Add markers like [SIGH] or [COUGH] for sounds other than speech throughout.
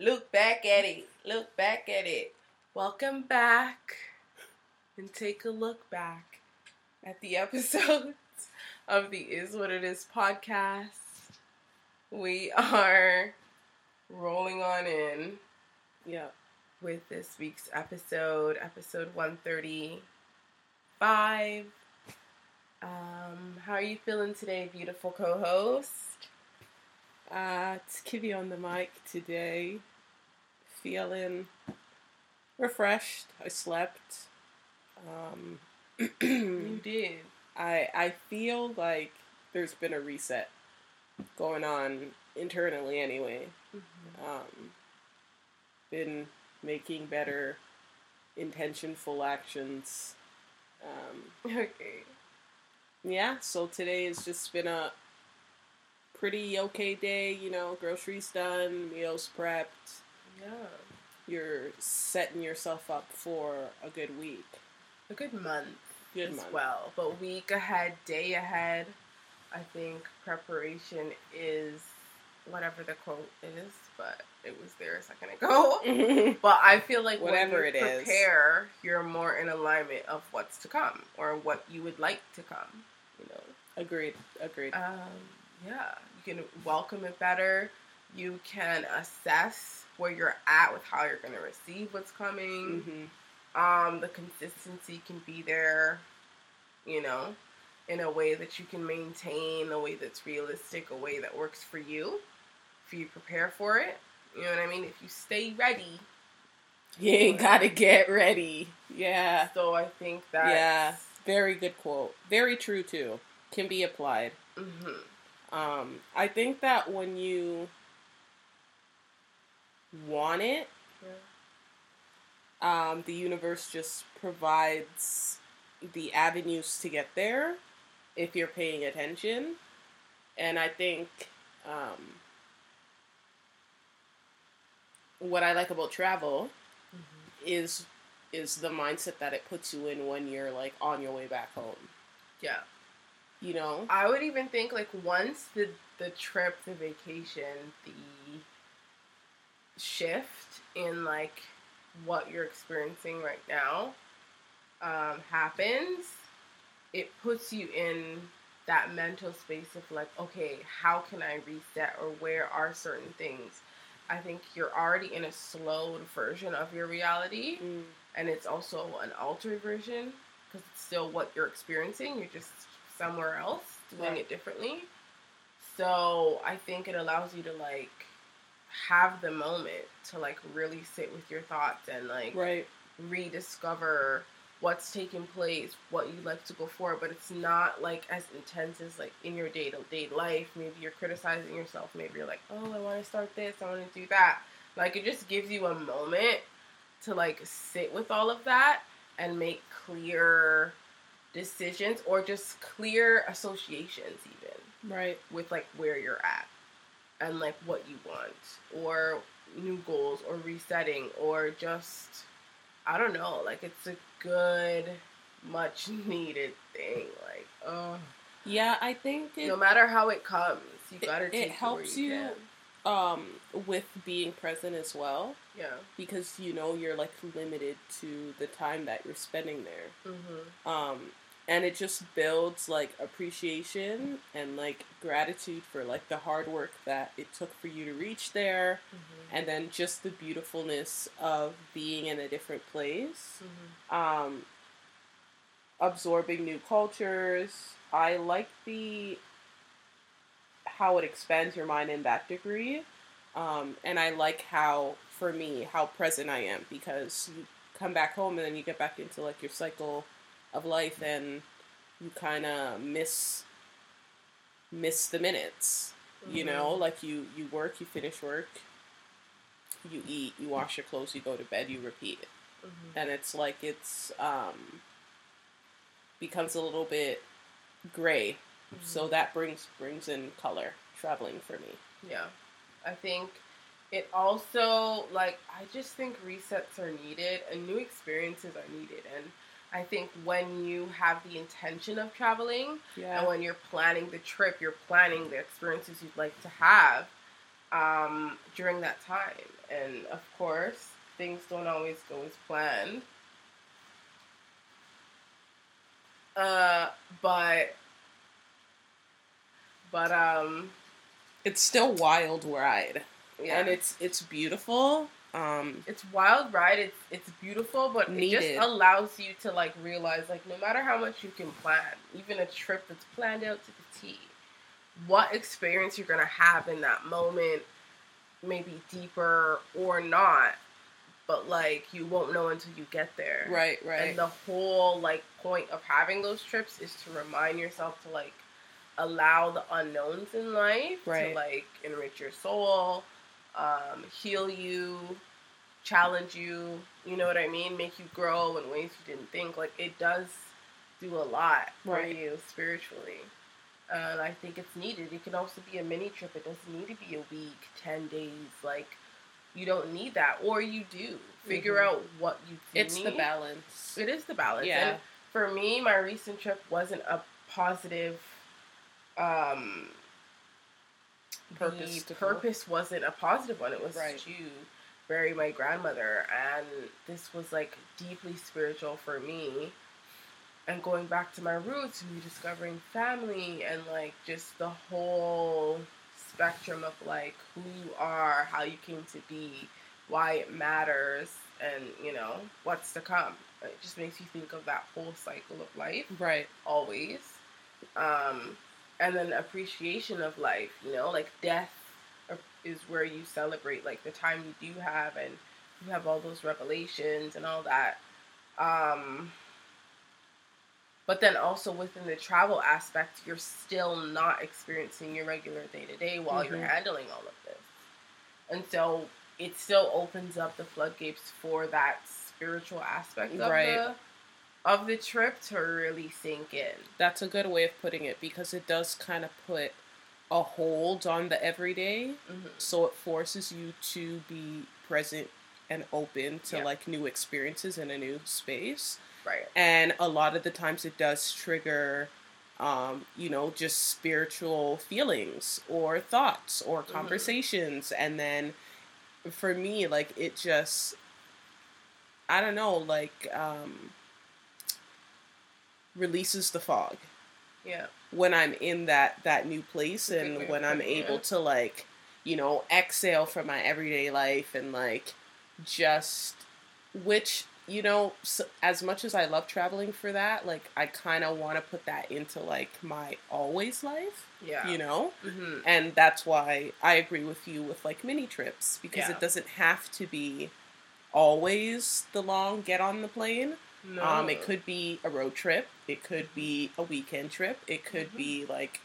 Look back at it. Look back at it. Welcome back. And take a look back at the [LAUGHS] episodes of the Is What It Is podcast. We are rolling on in. Yep. With this week's episode, episode 135. Um, how are you feeling today, beautiful co host? Uh, it's Kibby on the mic today. Feeling refreshed. I slept. Um, you [CLEARS THROAT] did. I I feel like there's been a reset going on internally anyway. Mm-hmm. Um, been making better intentionful actions. Um, okay. Yeah, so today has just been a pretty okay day, you know, groceries done, meals prepped. Yeah. You're setting yourself up for a good week. A good month good as month. well. But week ahead, day ahead, I think preparation is whatever the quote is, but it was there a second ago. [LAUGHS] but I feel like whatever when you it prepare, is. you're more in alignment of what's to come or what you would like to come. You know. Agreed. Agreed. Um, yeah, you can welcome it better. You can assess where you're at with how you're going to receive what's coming. Mm-hmm. Um, the consistency can be there, you know, in a way that you can maintain, a way that's realistic, a way that works for you, if you prepare for it. You know what I mean? If you stay ready, [LAUGHS] you ain't gotta get ready. Yeah. So I think that yeah, very good quote. Very true too. Can be applied. Mm-hmm. Um, I think that when you want it, yeah. um, the universe just provides the avenues to get there if you're paying attention. And I think um, what I like about travel mm-hmm. is is the mindset that it puts you in when you're like on your way back home. Yeah. You know? I would even think like once the the trip, the vacation, the shift in like what you're experiencing right now um, happens, it puts you in that mental space of like, okay, how can I reset or where are certain things? I think you're already in a slowed version of your reality, mm. and it's also an altered version because it's still what you're experiencing. You're just somewhere else doing right. it differently. So I think it allows you to like have the moment to like really sit with your thoughts and like right. rediscover what's taking place, what you'd like to go for, but it's not like as intense as like in your day to day life. Maybe you're criticizing yourself. Maybe you're like, oh, I want to start this, I want to do that. Like it just gives you a moment to like sit with all of that and make clear decisions or just clear associations even right with like where you're at and like what you want or new goals or resetting or just I don't know, like it's a good much needed thing like oh. Yeah I think it, no matter how it comes you gotta it, it helps you, you um with being present as well. Yeah. Because you know you're like limited to the time that you're spending there. Mm-hmm. um and it just builds like appreciation and like gratitude for like the hard work that it took for you to reach there. Mm-hmm. and then just the beautifulness of being in a different place. Mm-hmm. um absorbing new cultures. I like the how it expands your mind in that degree. Um and i like how for me how present i am. Because you come back home and then you get back into like your cycle of life and you kind of miss miss the minutes mm-hmm. you know like you you work you finish work you eat you wash your clothes you go to bed you repeat mm-hmm. and it's like it's um becomes a little bit gray mm-hmm. so that brings brings in color traveling for me yeah i think it also like i just think resets are needed and new experiences are needed and I think when you have the intention of traveling yeah. and when you're planning the trip, you're planning the experiences you'd like to have, um, during that time. And of course, things don't always go as planned. Uh, but but um, it's still wild ride, yeah, and it's it's beautiful. Um, it's wild ride. It's it's beautiful, but Needed. it just allows you to like realize like no matter how much you can plan, even a trip that's planned out to the T, what experience you're gonna have in that moment, maybe deeper or not, but like you won't know until you get there. right, right, And the whole like point of having those trips is to remind yourself to like allow the unknowns in life Right. to like enrich your soul, um, heal you, challenge you. You know what I mean? Make you grow in ways you didn't think. Like it does do a lot for Right. you spiritually. And I think it's needed. It can also be a mini trip. It doesn't need to be a week, ten days. Like you don't need that, or you do. Figure Mhm. out what you. it's the balance. It is the balance. Yeah. And for me, my recent trip wasn't a positive um Purpose The purpose wasn't a positive one. It was Right. to bury my grandmother and this was like deeply spiritual for me. And going back to my roots and rediscovering family and like just the whole spectrum of like who you are, how you came to be, why it matters, and you know, what's to come. It just makes you think of that whole cycle of life Right. always. Um, and then appreciation of life, you know, like death is where you celebrate like the time you do have and you have all those revelations and all that. Um, but then also within the travel aspect, you're still not experiencing your regular day to day while you're Mhm. handling all of this. And so it still opens up the floodgates for that spiritual aspect of Right. the of the trip to really sink in. That's a good way of putting it because it does kind of put a hold on the everyday. Mm-hmm. So it forces you to be present and open to Yeah. like new experiences in a new space. Right. And a lot of the times it does trigger, um, you know, just spiritual feelings or thoughts or Mhm. conversations. And then for me, like, it just, I don't know, like, um, releases the fog Yeah. when I'm in that that new place That's a good and of when I'm able to like you know exhale from my everyday life and like just which you know s as much as I love traveling for that like I kind of want to put that into like my always life Yeah. you know hmm and that's why I agree with you with like mini trips because Yeah. it doesn't have to be always the long get on the plane No. um, it could be a road trip. It could be a weekend trip. It could Mhm. be like,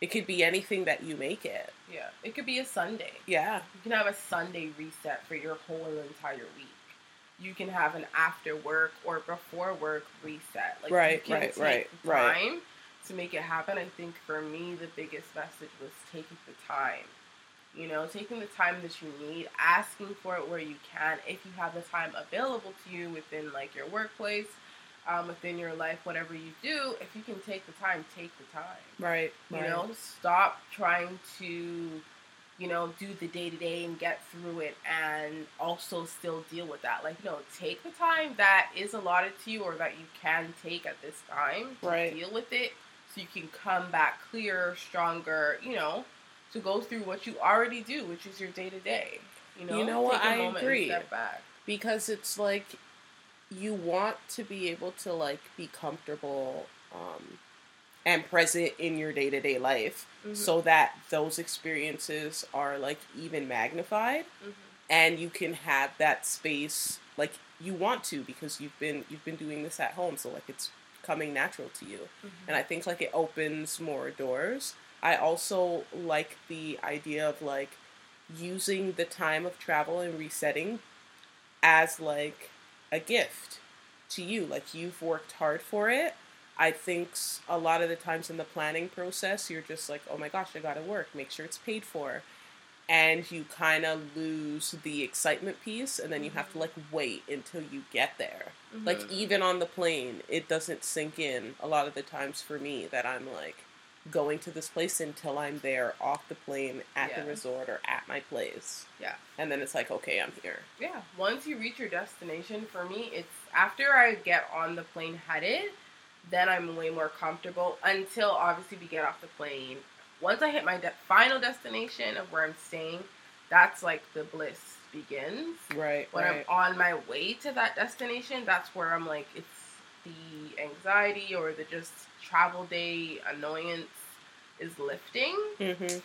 it could be anything that you make it. Yeah. It could be a Sunday. Yeah, You can have a Sunday reset for your whole entire week. You can have an after work or before work reset. Like Right, right, right, right. to make it happen. I think for me the biggest message was taking the time. You know, taking the time that you need, asking for it where you can, if you have the time available to you within like your workplace, um, within your life, whatever you do, if you can take the time, take the time. right. You right. know, stop trying to, you know, do the day to day and get through it and also still deal with that. Like, no, take the time that is allotted to you or that you can take at this time to Right. deal with it so you can come back clearer, stronger, you know, to go through what you already do, which is your day to day. You know, You know what? I agree. Because it's like you want to be able to like be comfortable um, and present in your day to day life, Mhm. so that those experiences are like even magnified. Mhm. and you can have that space like you want to because you've been you've been doing this at home so like it's coming natural to you Mhm. and i think like it opens more doors i also like the idea of like using the time of travel and resetting as like a gift to you. Like you've worked hard for it. I think a lot of the times in the planning process you're just like oh my gosh i gotta work. Make sure it's paid for. And you kind of lose the excitement piece and then you have to like wait until you get there. Like Mhm. even on the plane it doesn't sink in a lot of the times for me that i'm like going to this place until I'm there off the plane at Yeah. the resort or at my place. Yeah. And then it's like, okay, I'm here. Yeah. Once you reach your destination, for me, it's after I get on the plane headed, then I'm way more comfortable until obviously we get off the plane. Once I hit my de- final destination of where I'm staying, that's like the bliss begins. Right. When right. I'm on my way to that destination, that's where I'm like, it's the anxiety or the just travel day annoyance is lifting mm-hmm.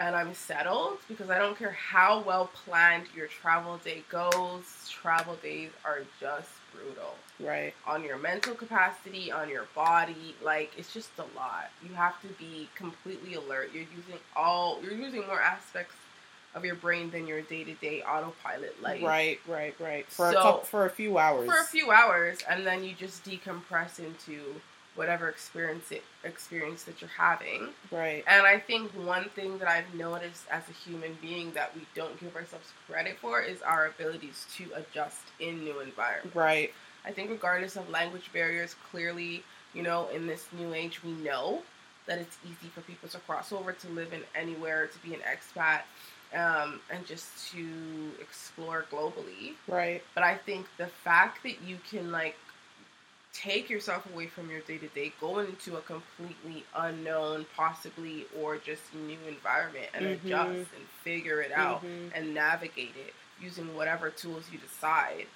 and I'm settled because I don't care how well planned your travel day goes. Travel days are just brutal Right. on your mental capacity, on your body. Like it's just a lot. You have to be completely alert. You're using all. You're using more aspects of your brain than your day to day autopilot life. Right. Right. Right. For a couple, for a few hours. For a few hours, and then you just decompress into whatever experience it, experience that you're having. Right. And I think one thing that I've noticed as a human being that we don't give ourselves credit for is our abilities to adjust in new environments. Right. I think regardless of language barriers, clearly, you know, in this new age, we know that it's easy for people to cross over to live in anywhere, to be an expat, um, and just to explore globally. Right. But I think the fact that you can like take yourself away from your day to day, go into a completely unknown, possibly or just new environment and Mhm. adjust and figure it out Mhm. and navigate it using whatever tools you decide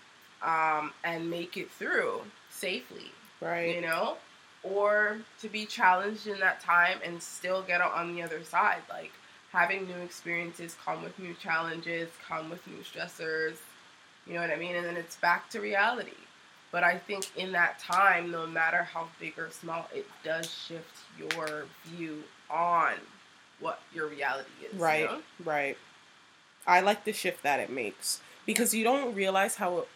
um, and make it through safely, Right. you know? Or to be challenged in that time and still get out on the other side. Like having new experiences come with new challenges, come with new stressors, you know what I mean? And then it's back to reality. But I think in that time, no matter how big or small, it does shift your view on what your reality is. you Right. know? Right. I like the shift that it makes because you don't realize how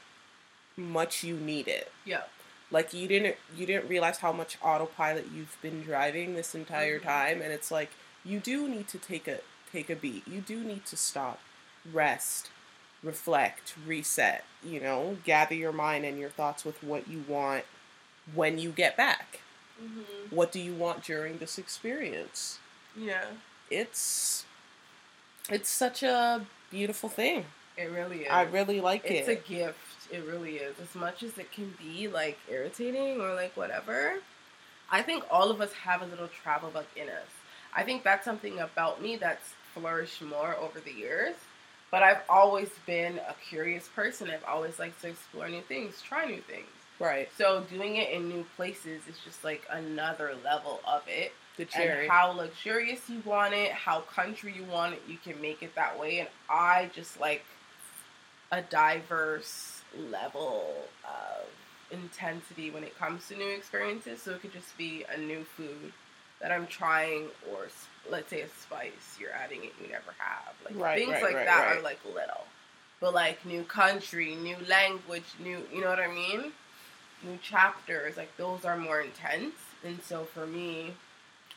much you need it. Yeah. Like you didn't you didn't realize how much autopilot you've been driving this entire Mhm. time and it's like you do need to take a take a beat. You do need to stop, rest, reflect, reset, you know, gather your mind and your thoughts with what you want when you get back. Mm-hmm. What do you want during this experience? Yeah. It's it's such a beautiful thing. It really is. I really like it's it. It's a gift. It really is. As much as it can be like irritating or like whatever, I think all of us have a little travel bug in us. I think that's something about me that's flourished more over the years. But I've always been a curious person. I've always liked to explore new things, try new things. right. So doing it in new places is just like another level of it. The cherry. And how luxurious you want it, how country you want it, you can make it that way. And I just like a diverse level of intensity when it comes to new experiences. So it could just be a new food that I'm trying, or let's say a spice you're adding it you never have. Like Right, things right, like right, that are like little. But like new country, new language, new, you know what I mean? New chapters, like those are more intense. And so for me,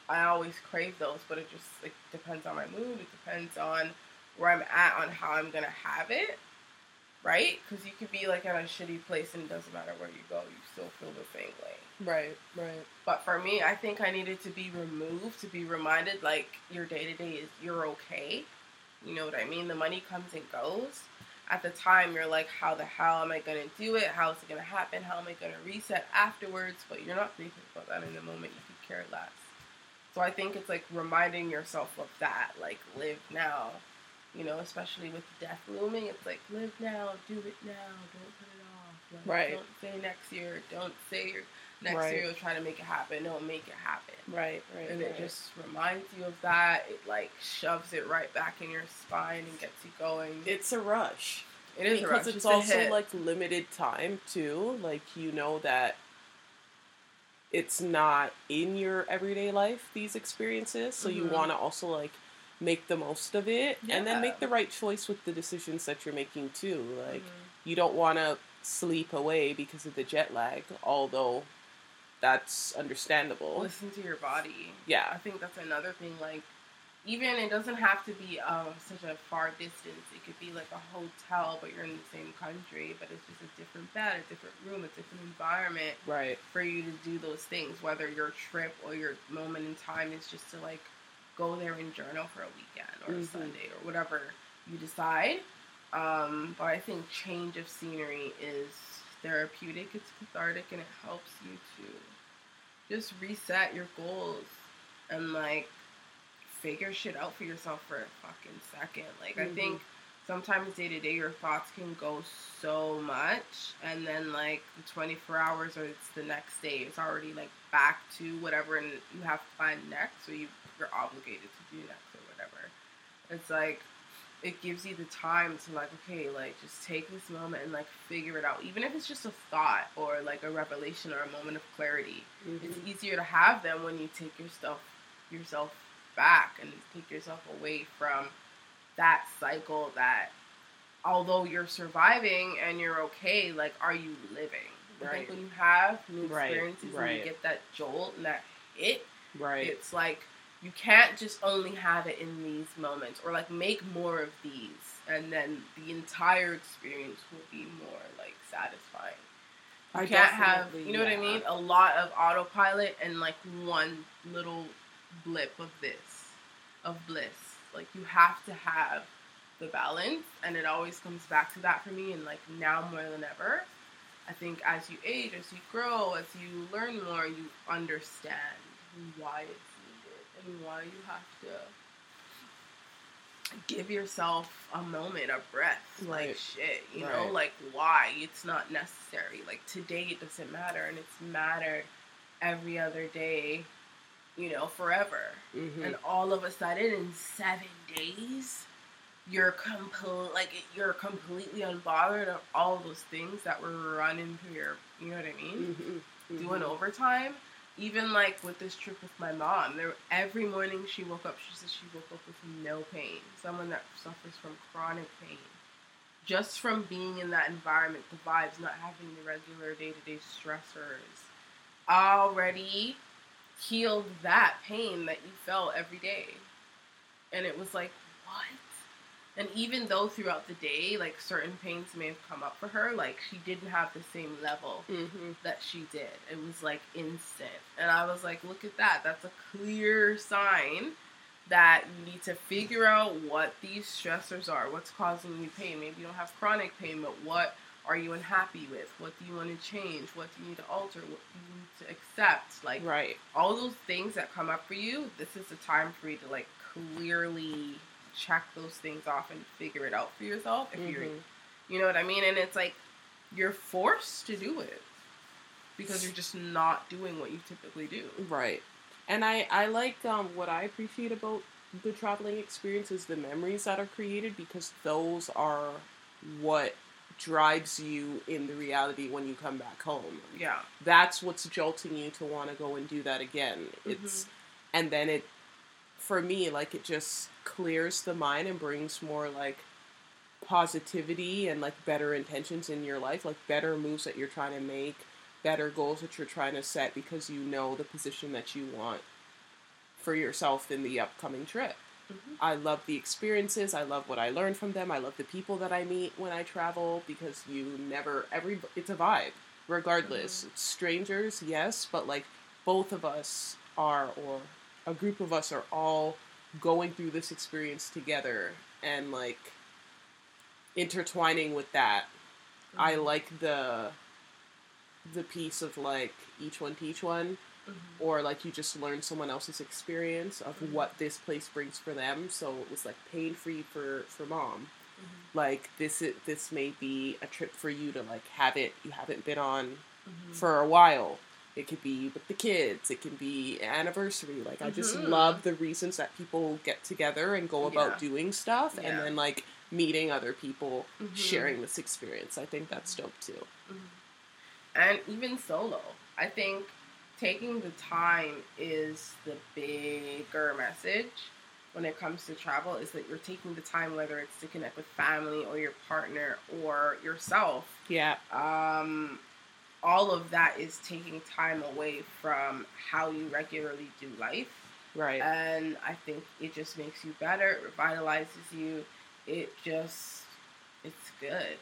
I always crave those, but it just like depends on my mood. It depends on where I'm at, on how I'm gonna have it, right? Because you could be like at a shitty place and it doesn't matter where you go, you still feel the same way. right. Right. But for me, I think I needed to be removed to be reminded like your day to day is you're okay. You know what I mean? The money comes and goes. At the time, you're like, how the hell am I gonna do it? How is it gonna happen? How am I gonna reset afterwards? But you're not thinking about that in the moment. You could care less. So I think it's like reminding yourself of that, like live now. You know, especially with death looming, it's like live now, do it now, don't put it off. Like, Right. Don't say next year. Don't say you're next Right. year you'll try to make it happen. No, make it happen. Right. Right. And right. it just reminds you of that. It like shoves it right back in your spine and gets you going. it's a rush. it is a because rush. it's a also like limited time too. Like you know that it's not in your everyday life these experiences, so you Mhm. want to also like make the most of it and then make the right choice with the decisions that you're making too. Like Mhm. you don't want to sleep away because of the jet lag, although that's understandable. listen to your body. Yeah. I think that's another thing. Like even it doesn't have to be uh, such a far distance. It could be like a hotel, but you're in the same country, but it's just a different bed, a different room, a different environment Right. for you to do those things. Whether your trip or your moment in time is just to like go there and journal for a weekend or a Mhm. Sunday or whatever you decide. Um, but I think change of scenery is therapeutic. It's cathartic, and it helps you to just reset your goals and like figure shit out for yourself for a fucking second. Like I Mhm. think sometimes day to day your thoughts can go so much and then like the 24 hours or it's the next day it's already like back to whatever and you have to find next or you, you're obligated to do next or whatever it's like it gives you the time to like okay like just take this moment and like figure it out even if it's just a thought or like a revelation or a moment of clarity it's Mhm. easier to have them when you take your stuff yourself back and take yourself away from that cycle that although you're surviving and you're okay like are you living Right. think when you have new Right, experiences and right. you get that jolt and that hit Right. it's like you can't just only have it in these moments or like make more of these and then the entire experience will be more like satisfying you I can't have you know what I mean? A lot of autopilot and like one little blip of this of bliss. Like you have to have the balance and it always comes back to that for me and like now more than ever. I think as you age, as you grow, as you learn more, you understand why it's needed and why you have to give yourself a moment, a breath. Like Right. shit, you know, like why? It's not necessary. Like today it doesn't matter and it's mattered every other day, you know, forever. Mhm. And all of a sudden in seven days you're complete like you're completely unbothered of all those things that were running through your you know what I mean? Mhm. doing Mhm. overtime. Even like with this trip with my mom, there every morning she woke up. She said she woke up with no pain. Someone that suffers from chronic pain, just from being in that environment, the vibes, not having the regular day to day stressors, already healed that pain that you felt every day. And it was like, what? And even though throughout the day, like certain pains may have come up for her, like she didn't have the same level Mhm. that she did. It was like instant. And I was like, look at that. That's a clear sign that you need to figure out what these stressors are. What's causing you pain? Maybe you don't have chronic pain, but what are you unhappy with? What do you want to change? What do you need to alter? What do you to accept? Like Right. all those things that come up for you, this is the time for you to like clearly check those things off and figure it out for yourself if you're Mhm. you know what I mean? And it's like you're forced to do it because you're just not doing what you typically do. Right. And I, I like um, what I appreciate about the traveling experience is the memories that are created because those are what drives you in the reality when you come back home. Yeah. That's what's jolting you to want to go and do that again. Mm-hmm. It's and then it for me like it just clears the mind and brings more like positivity and like better intentions in your life, like better moves that you're trying to make, better goals that you're trying to set because you know the position that you want for yourself in the upcoming trip. Mhm. I love the experiences. I love what I learn from them. I love the people that I meet when I travel because you never every it's a vibe regardless. Mhm. Strangers, yes, but like both of us are or a group of us are all going through this experience together and like intertwining with that. I Mhm. like the the piece of like each one teach one Mhm. or like you just learn someone else's experience of what this place brings for them so it was like pain free for for mom Mhm. like this is, this may be a trip for you to like have it you haven't been on Mhm. for a while it could be with the kids it can be anniversary like i just Mhm. love the reasons that people get together and go about Yeah. doing stuff Yeah. and then like meeting other people Mhm. sharing this experience i think that's dope too Mhm. And even solo, I think taking the time is the bigger message when it comes to travel is that you're taking the time whether it's to connect with family or your partner or yourself yeah um, all of that is taking time away from how you regularly do life Right. and I think it just makes you better. It revitalizes you. It just, it's good.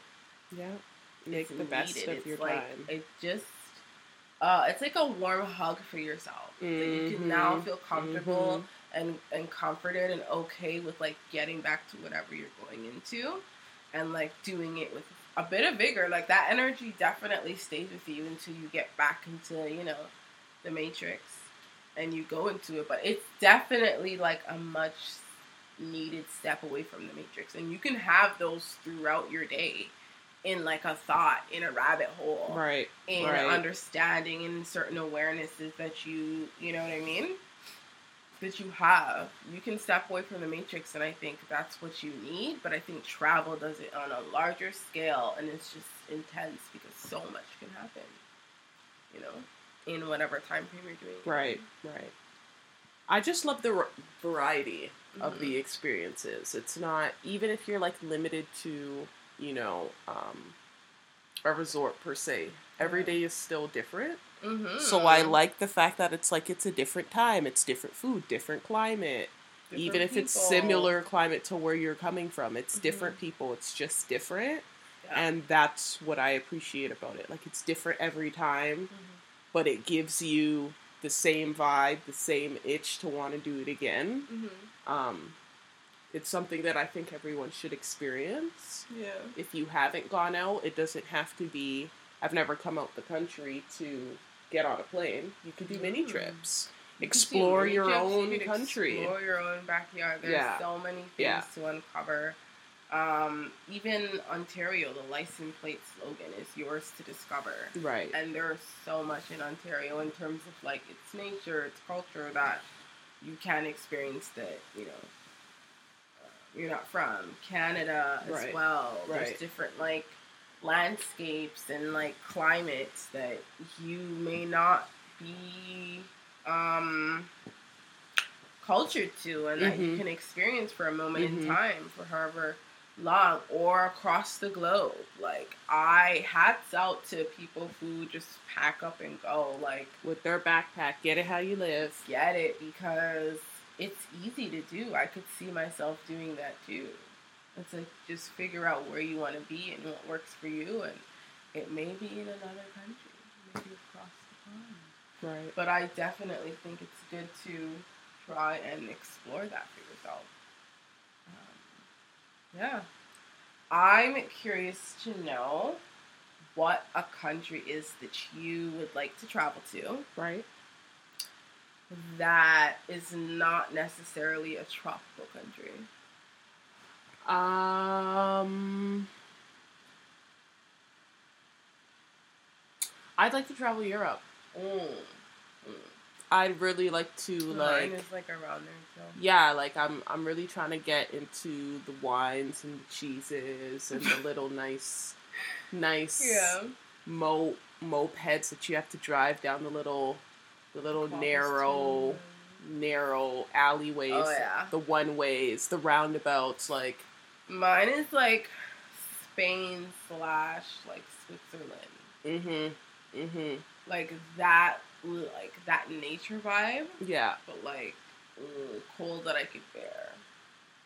yeah. Make It's the best needed. of It's your like, time. It just, uh, it's like a warm hug for yourself. That you can now Mhm. feel comfortable and and comforted and okay with like getting back to whatever you're going into, and like doing it with a bit of vigor. Like that energy definitely stays with you until you get back into you know the matrix and you go into it. But it's definitely like a much needed step away from the matrix, and you can have those throughout your day. In like a thought, in a rabbit hole, Right. in Right. understanding and certain awarenesses that you you know what I mean that you have you can step away from the matrix and I think that's what you need but I think travel does it on a larger scale and it's just intense because so much can happen you know in whatever time frame you're doing. Right. Right. I just love the r- variety of Mhm. the experiences. It's not even if you're like limited to, you know, um, a resort per se. Every day is still different. Mhm. So I like the fact that it's like it's a different time, it's different food, different climate. Different even if it's similar climate to where you're coming from, it's Mhm. different people. It's just different, Yeah. and that's what I appreciate about it. Like it's different every time, Mhm. but it gives you the same vibe, the same itch to want to do it again. Mhm. Um, it's something that I think everyone should experience. yeah If you haven't gone out, it doesn't have to be. I've never come out the country to get on a plane. You could do mini Mm. trips. You Explore your you own could country. Explore your own backyard. There's Yeah. so many things Yeah. to uncover. Um, even Ontario, the license plate slogan is yours to discover. Right. And there's so much in Ontario in terms of like its nature, its culture that you can experience that, you know, you're not from. Canada as Right. well. Right. There's different like landscapes and like climates that you may not be um cultured to and that you Mhm. can experience for a moment in Mhm. time for however long or across the globe. Like I hats out to people who just pack up and go. Like With their backpack, get it how you live. get it because it's easy to do. I could see myself doing that too. It's like just figure out where you want to be and what works for you, and it may be in another country, maybe across the pond. Right. But I definitely think it's good to try and explore that for yourself. Um, yeah. I'm curious to know what a country is that you would like to travel to Right. That is not necessarily a tropical country. Um, I'd like to travel Europe. Mm. I'd really like to Mine like is like around there yeah, like I'm I'm really trying to get into the wines and the cheeses and the little [LAUGHS] nice nice Yeah. mo mopeds that you have to drive down the little the little narrow narrow alleyways, Oh, yeah. the one ways, the roundabouts, like Mine is like Spain slash like Switzerland. mm-hmm. Mm-hmm. Like that like that nature vibe, Yeah. but like mm, cold that I could bear.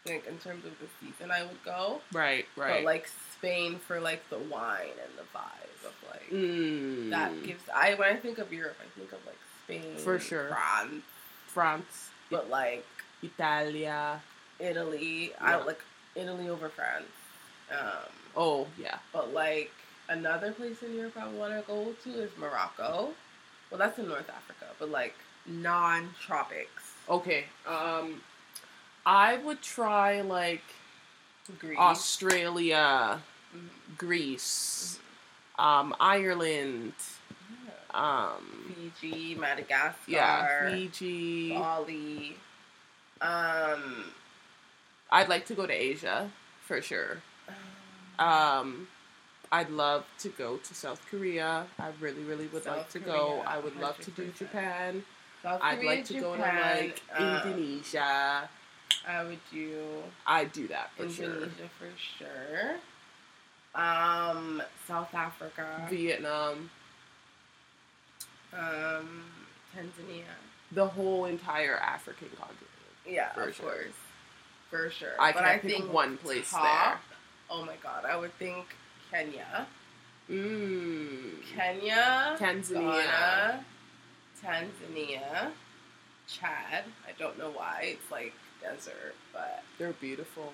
Like in terms of the season I would go. Right, right. But like Spain for like the wine and the vibe of like mm. that gives I when I think of Europe I think of like Spain For sure. France France, but like Italia. Italy Yeah. I like Italy over France um Oh, yeah. but like another place in Europe I want to go to is Morocco well that's in North Africa but like non-tropics Okay. Um I would try like Greece Australia, Mhm. Greece, um, Ireland. Um, Fiji Madagascar yeah, Fiji. Bali um I'd like to go to Asia for sure. Um, I'd love to go to South Korea. I really, really would like to Korea, go. I would love to do Japan. South I'd Korea, like to go to Japan, like uh, Indonesia. I would do I'd do that for Indonesia for sure. Um, South Africa. Vietnam. Um, Tanzania. the whole entire African continent. Yeah, For of sure. course, for sure. I but can't I think one place top, Oh my god, I would think Kenya, Mmm. Kenya, Tanzania. Ghana, Tanzania, Chad. I don't know why it's like desert, but They're beautiful.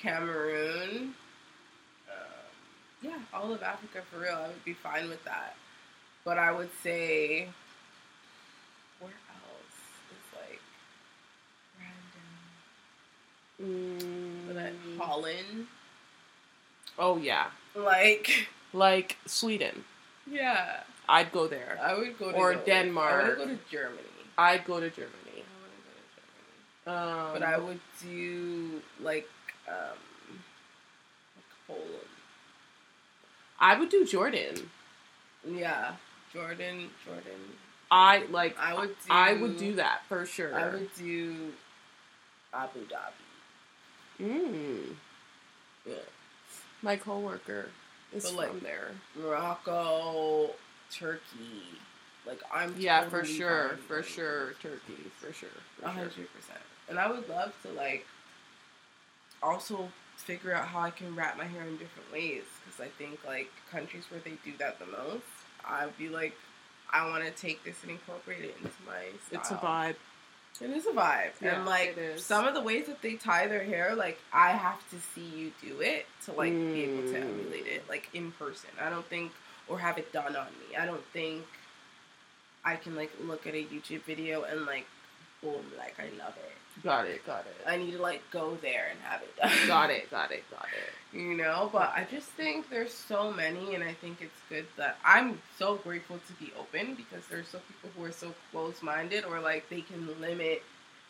Cameroon. Um, yeah, all of Africa for real. I would be fine with that. But I would say, where else is like random? Mm. Holland, Oh yeah, like [LAUGHS] like Sweden. yeah, I'd go there. I would go to Or go- I Denmark. would go to Germany. I'd go to I Germany. wouldn't go to Germany. Um, But I would do like um like Poland. I would do Jordan. Yeah, Jordan, Jordan. I like. I would do. I would do that for sure. I would do Abu Dhabi. Mm. Yeah. My coworker is But, from there. Morocco, Turkey. Like I'm Yeah, for totally sure, for sure, Turkey, for sure, A for sure. hundred percent. And I would love to like also figure out how I can wrap my hair in different ways because I think like countries where they do that the most, I'd be like, I want to take this and incorporate it into my style. It's a vibe. It is a vibe, Yeah, and like some of the ways that they tie their hair, like I have to see you do it to like be able to Mm. emulate it, like in person. I don't think, or have it done on me. I don't think I can like look at a YouTube video and like, boom, like I love it. Got it, got it. I need to like go there and have it done. Got it, got it, got it. [LAUGHS] You know, but I just think there's so many, and I think it's good that I'm so grateful to be open because there's so people who are so close minded or like they can limit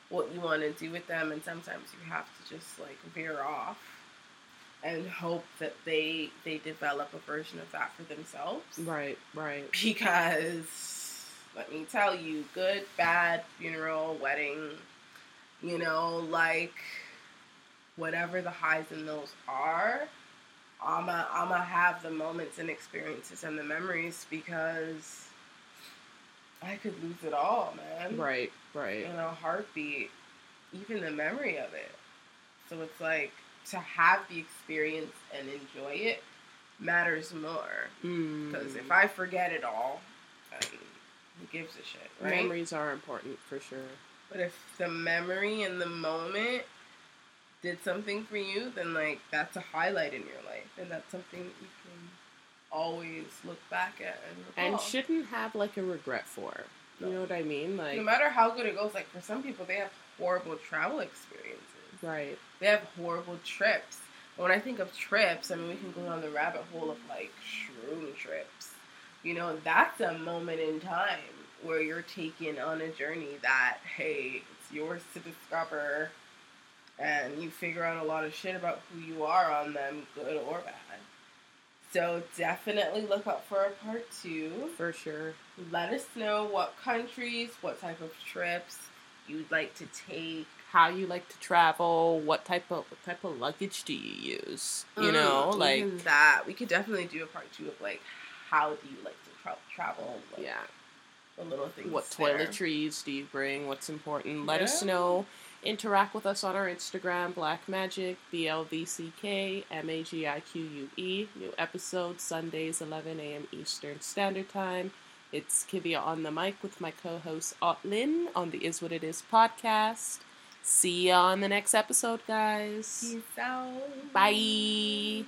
what you want to do with them, and sometimes you have to just like veer off and hope that they they develop a version of that for themselves. Right, right. Because let me tell you, good, bad, funeral, wedding, you know, like whatever the highs and lows are, I'ma I'ma have the moments and experiences and the memories because I could lose it all, man. Right, right. In a heartbeat, even the memory of it. So it's like to have the experience and enjoy it matters more. Mm. Because if I forget it all, then who gives a shit, right? Memories are important for sure. But if the memory and the moment did something for you, then like that's a highlight in your life, and that's something that you can always look back at and And shouldn't have like a regret for. You No. know what I mean? Like, no matter how good it goes, like for some people, they have horrible travel experiences. right. They have horrible trips. When I think of trips, I mean, we can go down the rabbit hole of like shroom trips. You know, that's a moment in time where you're taken on a journey that, hey, it's yours to discover, and you figure out a lot of shit about who you are on them, good or bad. So definitely look up for a part two. For sure. Let us know what countries, what type of trips you'd like to take. How you like to travel? What type of what type of luggage do you use? You know, Mm, like even that. We could definitely do a part two of like how do you like to tra- travel? like, yeah. The little things. What there. toiletries do you bring? What's important? Let us know. Interact with us on our Instagram, Black Magic, B L V C K M A G I Q U E. New episode Sundays, 11 a.m. Eastern Standard Time. It's Kivia on the mic with my co host Otlin on the Is What It Is podcast. See ya on the next episode, guys. Peace out. Bye.